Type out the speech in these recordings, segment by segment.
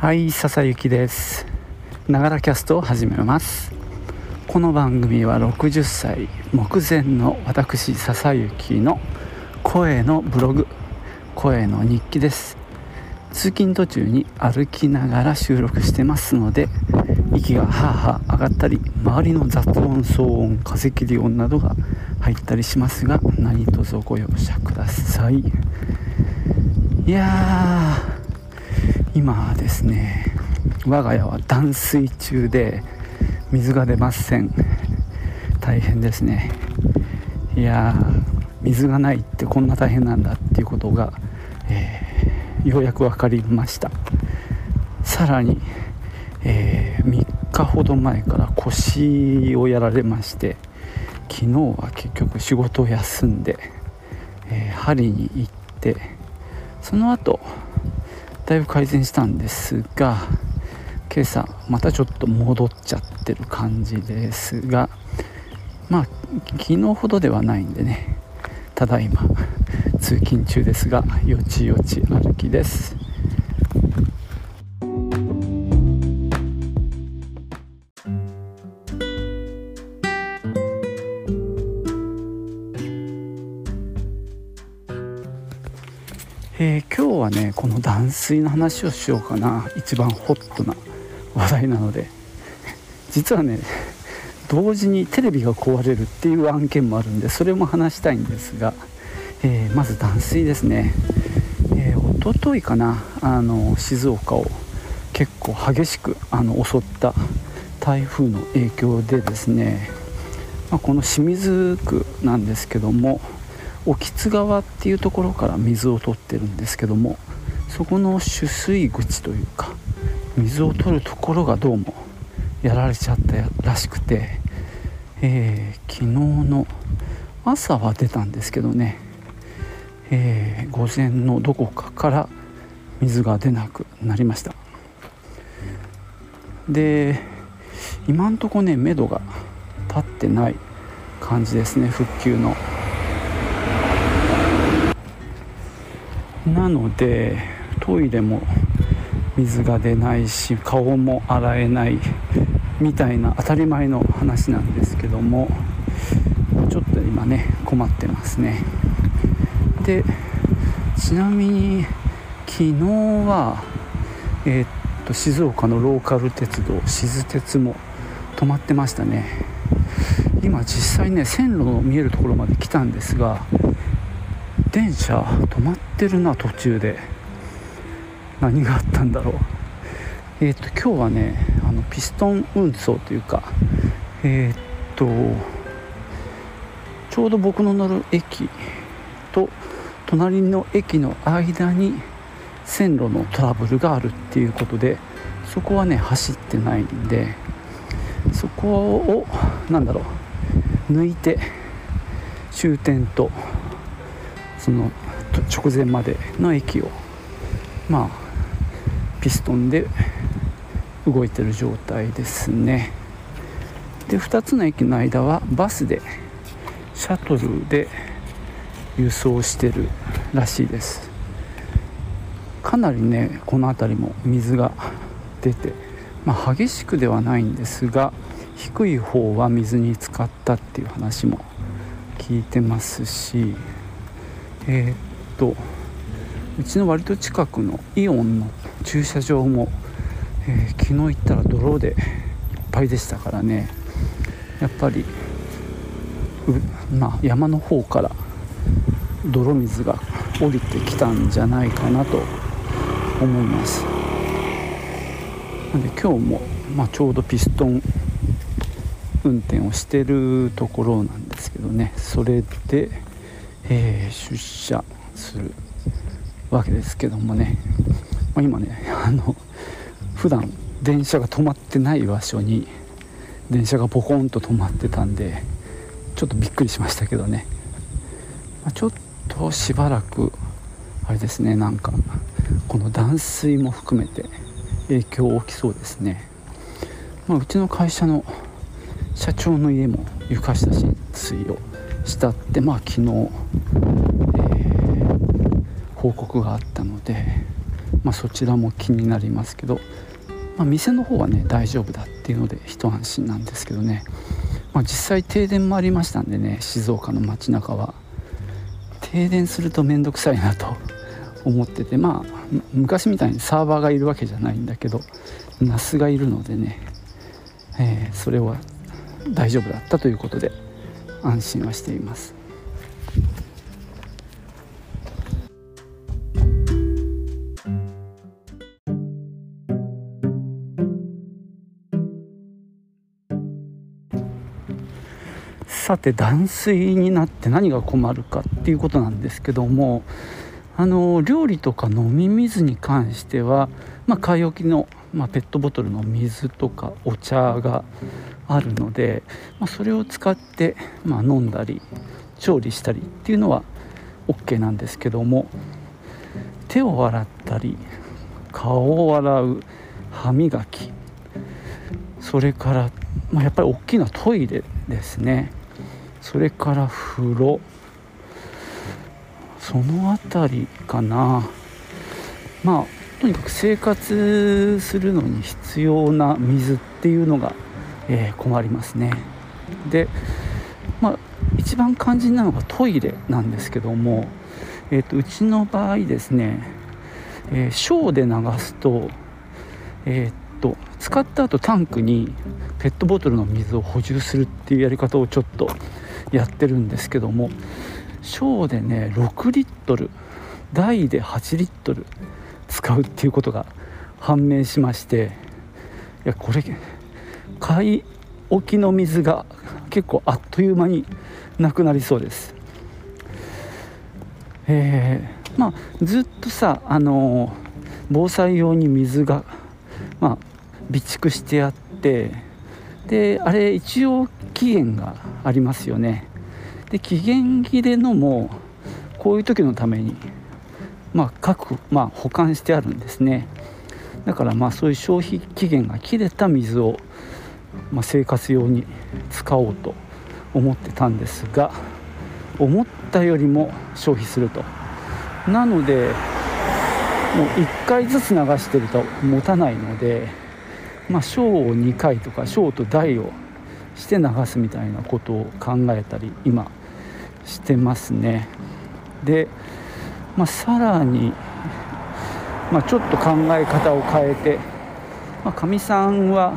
はい笹雪です。ながらキャストを始めます。この番組は60歳目前の私笹雪の声のブログ声の日記です。通勤途中に歩きながら収録してますので息がハーハー上がったり周りの雑音騒音風切り音などが入ったりしますが何卒ご容赦ください。いや今ですね我が家は断水中で水が出ません。大変ですね。いや水がないってこんな大変なんだっていうことが、えー、ようやく分かりました。さらに、えー、3日ほど前から腰をやられまして昨日は結局仕事を休んで、えー、針に行ってその後だいぶ改善したんですが今朝またちょっと戻っちゃってる感じですがまあ昨日ほどではないんでね。ただいま通勤中ですがよちよち歩きです。この断水の話をしようかな。一番ホットな話題なので。実はね同時にテレビが壊れるっていう案件もあるんでそれも話したいんですが、えー、まず断水ですね、えー、一昨日かなあの静岡を結構激しくあの襲った台風の影響でですね、まあ、この清水区なんですけども興津川っていうところから水を取ってるんですけどもそこの取水口というか水を取るところがどうもやられちゃったらしくて、えー、昨日の朝は出たんですけどね、えー、午前のどこかから水が出なくなりました。で今んとこね目処が立ってない感じですね復旧の。なのでトイレも水が出ないし顔も洗えないみたいな当たり前の話なんですけどもちょっと今ね困ってますね。でちなみに昨日はえー、っと静岡のローカル鉄道静鉄も止まってましたね。今実際ね線路の見えるところまで来たんですが電車止まってるな途中で。何があったんだろう。えっ、と今日はねあのピストン運送というかえっ、とちょうど僕の乗る駅と隣の駅の間に線路のトラブルがあるっていうことでそこはね走ってないんでそこを何だろう抜いて終点とその直前までの駅をまあピストンで動いてる状態ですね。で2つの駅の間はバスでシャトルで輸送してるらしいです。かなりねこの辺りも水が出て、まあ、激しくではないんですが低い方は水に浸かったっていう話も聞いてますしえー、っとうちの割と近くのイオンの駐車場も、えー、昨日行ったら泥でいっぱいでしたからね。やっぱりまあ、山の方から泥水が降りてきたんじゃないかなと思います。なんで今日も、まあ、ちょうどピストン運転をしてるところなんですけどね。それでえー、出社する。わけですけどもね、まあ、今ねあの普段電車が止まってない場所に電車がポコンと止まってたんでちょっとびっくりしましたけどね、まあ、ちょっとしばらくあれですねなんかこの断水も含めて影響大きそうですね、まあ、うちの会社の社長の家も床下浸水をしたってまあ昨日、報告があったのでまあ、そちらも気になりますけど、まあ、店の方はね大丈夫だっていうので一安心なんですけどね、まあ、実際停電もありましたんでね静岡の街中は停電すると面倒くさいなと 思っててまあ昔みたいにサーバーがいるわけじゃないんだけど NAS がいるのでね、えー、それは大丈夫だったということで安心はしています。さて断水になって何が困るかっていうことなんですけどもあの料理とか飲み水に関しては、まあ、買い置きの、まあ、ペットボトルの水とかお茶があるので、まあ、それを使って、ま飲んだり調理したりっていうのは OK なんですけども手を洗ったり顔を洗う歯磨きそれから、まあ、やっぱり大きなトイレですね。それから風呂。その辺りかな。まあとにかく生活するのに必要な水っていうのが、えー、困りますね。でまあ一番肝心なのがトイレなんですけども、えーと、うちの場合ですね、えー、小で流すと,、えーと使った後タンクにペットボトルの水を補充するっていうやり方をちょっとやってるんですけども小でね6リットル大で8リットル使うっていうことが判明しましていやこれ買い置きの水が結構あっという間になくなりそうです。えー、まあずっとさあの防災用に水が、まあ、備蓄してあってであれ一応期限がありますよね。で期限切れのもこういう時のためにまあ各、まあ、保管してあるんですね。だからまあそういう消費期限が切れた水を、まあ、生活用に使おうと思ってたんですが思ったよりも消費すると。なのでもう1回ずつ流してると持たないのでまあ小を2回とか小と大をして流すみたいなことを考えたり今してますね。で、まあ、さらに、まあ、ちょっと考え方を変えてかみ、まあ、さんは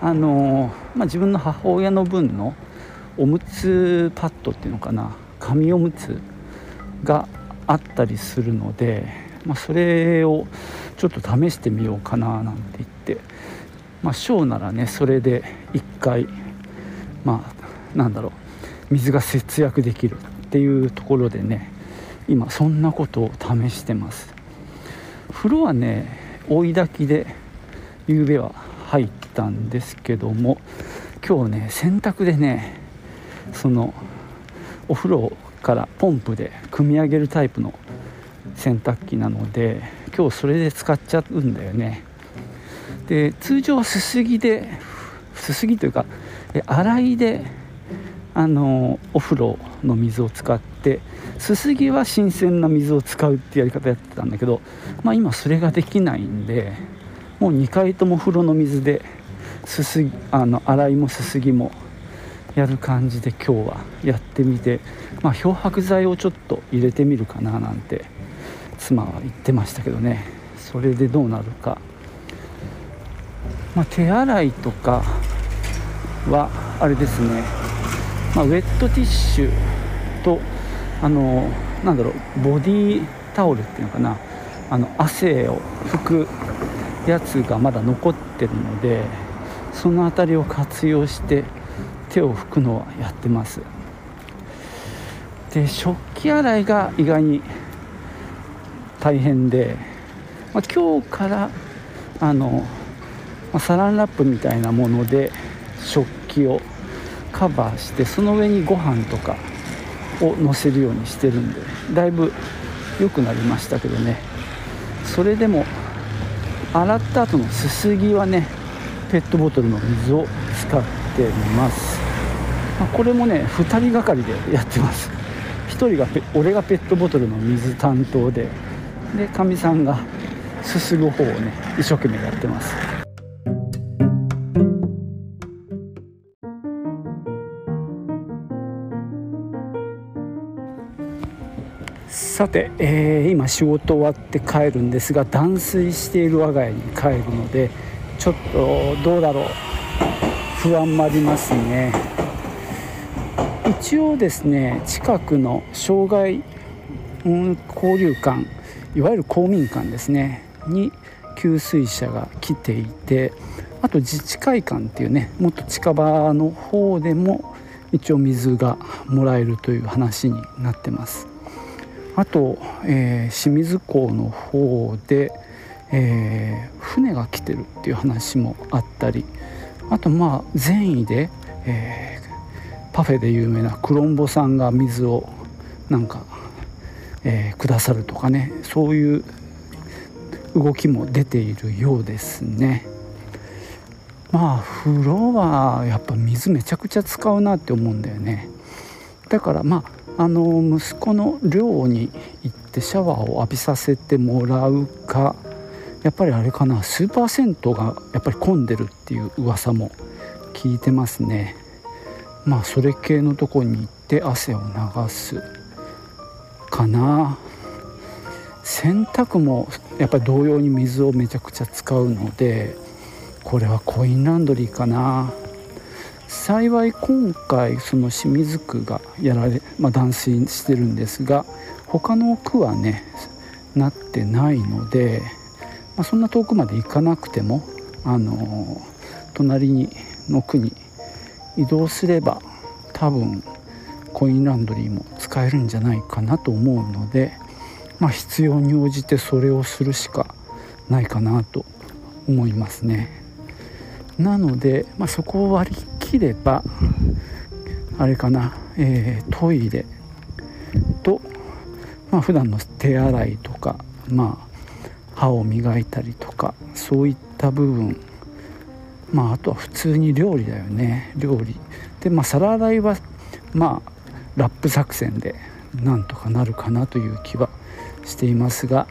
あのまあ、自分の母親の分のおむつパッドっていうのかな。紙おむつがあったりするので、まあ、それをちょっと試してみようかななんて言って、まあ、ショーならねそれで1回まあなんだろう。水が節約できるっていうところでね今そんなことを試してます。風呂はね追い炊きで夕べは入ったんですけども今日ね洗濯でねそのお風呂からポンプで組み上げるタイプの洗濯機なので今日それで使っちゃうんだよね。で通常はすすぎですすぎというか洗いであのお風呂の水を使ってすすぎは新鮮な水を使うってやり方やってたんだけど、まあ、今それができないんでもう2回とも風呂の水ですすぎあの洗いもすすぎもやる感じで今日はやってみて、まあ、漂白剤をちょっと入れてみるかななんて妻は言ってましたけどね。それでどうなるか、まあ、手洗いとかはあれですね。まあ、ウェットティッシュとあのなんだろうボディタオルっていうのかな。あの汗を拭くやつがまだ残ってるのでその辺りを活用して手を拭くのはやってます。で食器洗いが意外に大変で、まあ、今日からあの、まあ、サランラップみたいなもので食器をカバーしてその上にご飯とかを乗せるようにしてるんでだいぶ良くなりましたけどね。それでも洗った後のすすぎはねペットボトルの水を使っています、まあ、これもね2人がかりでやってます。1人が俺がペットボトルの水担当ででかみさんがすする方をね一生懸命やってます。さて、えー、今仕事終わって帰るんですが断水している我が家に帰るのでちょっとどうだろう。不安もありますね。一応ですね近くの障害、うん、交流館いわゆる公民館ですねに給水車が来ていてあと自治会館っていうねもっと近場の方でも一応水がもらえるという話になってます。あと、えー、清水港の方で、えー、船が来てるっていう話もあったりあとまあ善意で、えー、パフェで有名なクロンボさんが水をなんか、えー、くださるとかねそういう動きも出ているようですね。まあ風呂はやっぱ水めちゃくちゃ使うなって思うんだよね。だからまああの息子の寮に行ってシャワーを浴びさせてもらうかやっぱりあれかなスーパー銭湯がやっぱり混んでるっていう噂も聞いてますね。まあそれ系のとこに行って汗を流すかな。洗濯もやっぱり同様に水をめちゃくちゃ使うのでこれはコインランドリーかな。幸い今回その清水区がやられ、まあ、断水してるんですが他の区はねなってないので、まあ、そんな遠くまで行かなくてもあの隣にの区に移動すれば多分コインランドリーも使えるんじゃないかなと思うので、まあ、必要に応じてそれをするしかないかなと思いますね。なので、まあ、そこを割り切ればあれかな、えー、トイレと、まあ普段の手洗いとか、まあ、歯を磨いたりとかそういった部分まああとは普通に料理だよね料理。でまあ皿洗いはまあラップ作戦でなんとかなるかなという気はしていますが、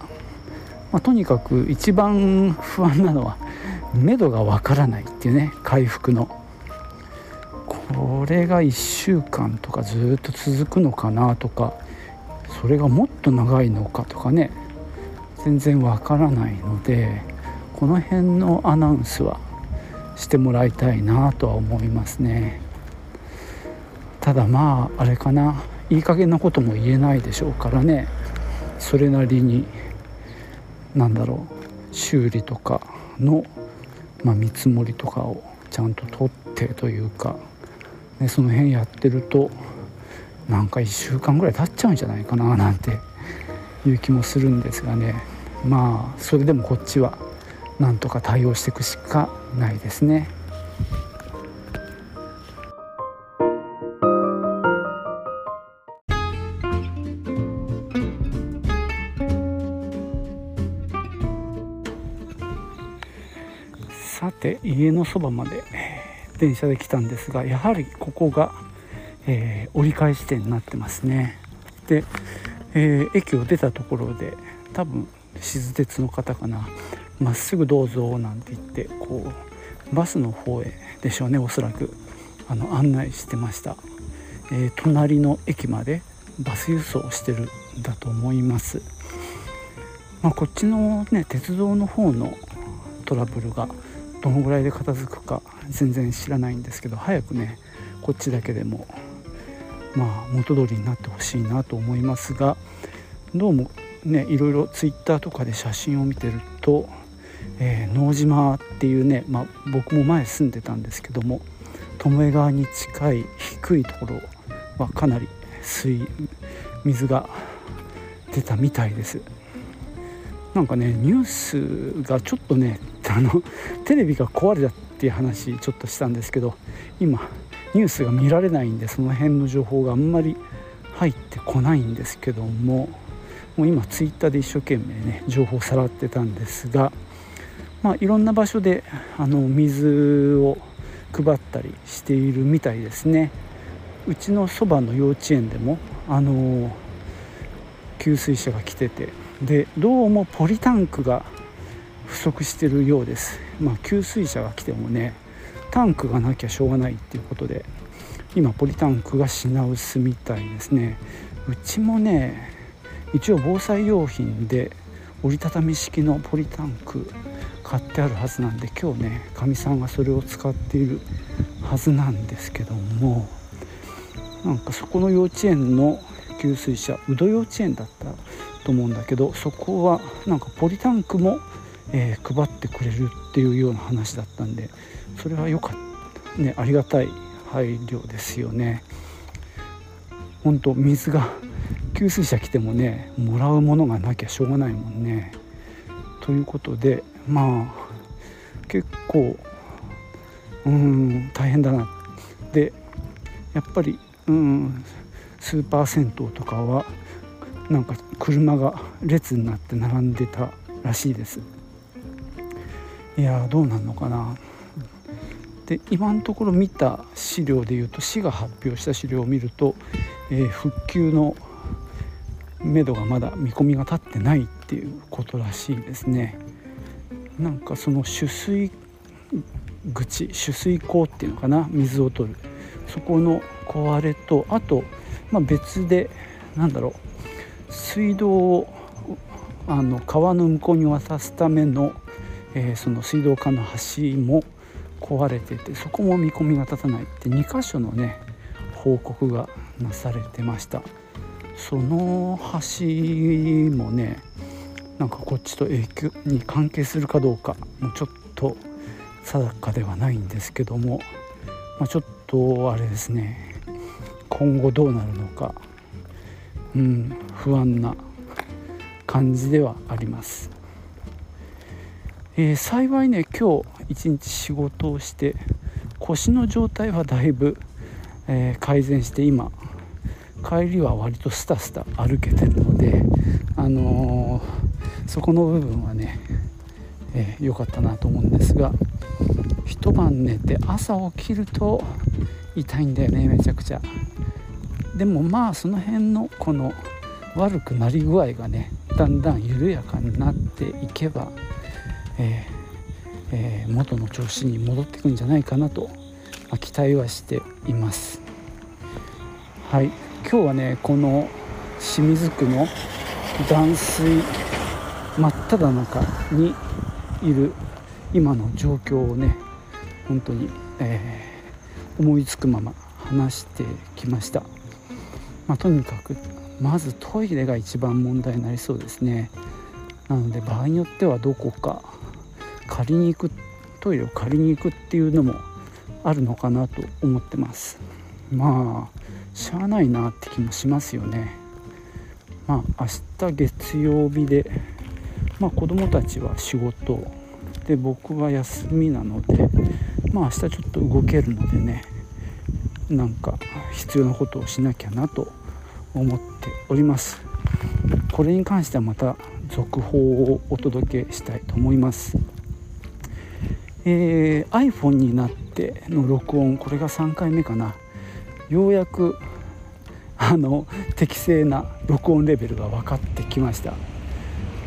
まあ、とにかく一番不安なのは目処がわからないっていうね回復のれが1週間とかずっと続くのかなとかそれがもっと長いのかとかね全然わからないのでこの辺のアナウンスはしてもらいたいなとは思いますね。ただまああれかないい加減なことも言えないでしょうからねそれなりになんだろう修理とかのまあ、見積もりとかをちゃんと取ってというか、ね、その辺やってるとなんか1週間ぐらい経っちゃうんじゃないかな なんていう気もするんですがねまあそれでもこっちはなんとか対応していくしかないですね。さて家のそばまで電車で来たんですがやはりここが、えー、折り返し点になってますね。で、えー、駅を出たところで多分静鉄の方かな。まっすぐどうぞなんて言ってこうバスの方へでしょうねおそらく。あの案内してました、えー、隣の駅までバス輸送してるんだと思います、まあ、こっちのね鉄道の方のトラブルがどのぐらいで片付くか全然知らないんですけど早くねこっちだけでもまあ元通りになってほしいなと思いますがどうもねいろいろツイッターとかで写真を見てると、えー、能島っていうね、まあ、僕も前住んでたんですけども巴川に近い低いところはかなり水水が出たみたいです。なんかねニュースがちょっとねあのテレビが壊れたっていう話ちょっとしたんですけど今ニュースが見られないんでその辺の情報があんまり入ってこないんですけどももう今ツイッターで一生懸命ね情報をさらってたんですが、まあ、いろんな場所であの水を配ったりしているみたいですね。うちのそばの幼稚園でもあの給水車が来ててでどうもポリタンクが不足してるようです、まあ、給水車が来てもねタンクがなきゃしょうがないっていうことで今ポリタンクが品薄みたいですね。うちもね一応防災用品で折りたたみ式のポリタンク買ってあるはずなんで今日ねかみさんがそれを使っているはずなんですけどもなんかそこの幼稚園の給水車宇土幼稚園だったと思うんだけどそこはなんかポリタンクも、えー、配ってくれるっていうような話だったんでそれは良かったねありがたい配慮ですよね。本当水が給水車来てもねもらうものがなきゃしょうがないもんね。ということでまあ結構うん大変だなでやっぱりうんスーパー銭湯とかはなんか車が列になって並んでたらしいですいやどうなんのかな。で今のところ見た資料でいうと市が発表した資料を見ると、えー、復旧のめどがまだ見込みが立ってないっていうことらしいですね。なんかその取水口取水口っていうのかな水を取る。そこの壊れとあと、まあ、別でなんだろう水道をあの川の向こうに渡すための、えー、その水道管の橋も壊れててそこも見込みが立たないって2箇所のね報告がなされてましたその橋もねなんかこっちと影響に関係するかどうかもうちょっと定かではないんですけども、まあ、ちょっとあれですね今後どうなるのか、うん、不安な感じではあります。えー、幸いね今日一日仕事をして腰の状態はだいぶ、えー、改善して今帰りは割とスタスタ歩けてるので、あのー、そこの部分はね良、えー、かったなと思うんですが一晩寝て朝起きると痛いんだよねめちゃくちゃ。でもまあその辺のこの悪くなり具合がねだんだん緩やかになっていけばえーえー、元の調子に戻ってくんじゃないかなと、まあ、期待はしています。はい。今日はねこの清水区の断水真っ只中にいる今の状況をね本当に、えー、思いつくまま話してきました、まあ、とにかくまずトイレが一番問題になりそうですね。なので場合によってはどこか借りに行くトイレを借りに行くっていうのもあるのかなと思ってます。まあしゃあないなって気もしますよね。まあ明日月曜日でまあ子供たちは仕事。で僕は休みなのでまあ明日ちょっと動けるのでねなんか必要なことをしなきゃなと思っております。これに関してはまた続報をお届けしたいと思います。えー、iPhone になっての録音これが3回目かな。ようやくあの適正な録音レベルが分かってきました。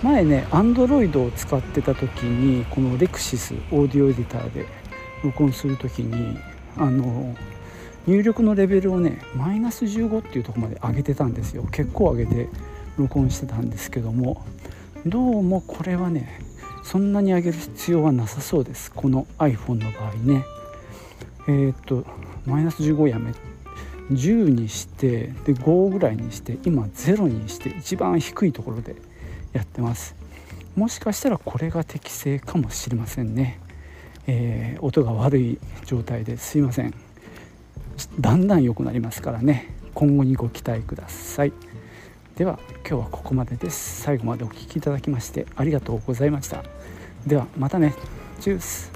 前ね Android を使ってた時にこの Lexis オーディオエディターで録音する時にあの入力のレベルをねマイナス15っていうとこまで上げてたんですよ。結構上げて録音してたんですけども。どうもこれはねそんなに上げる必要はなさそうです。この iPhone の場合ね。えー、っとマイナス15やめ。10にしてで5ぐらいにして今0にして一番低いところでやってます。もしかしたらこれが適正かもしれませんね、えー、音が悪い状態ですいません。だんだん良くなりますからね。今後にご期待ください。では今日はここまでです。最後までお聴きいただきましてありがとうございました。ではまたね。チュース。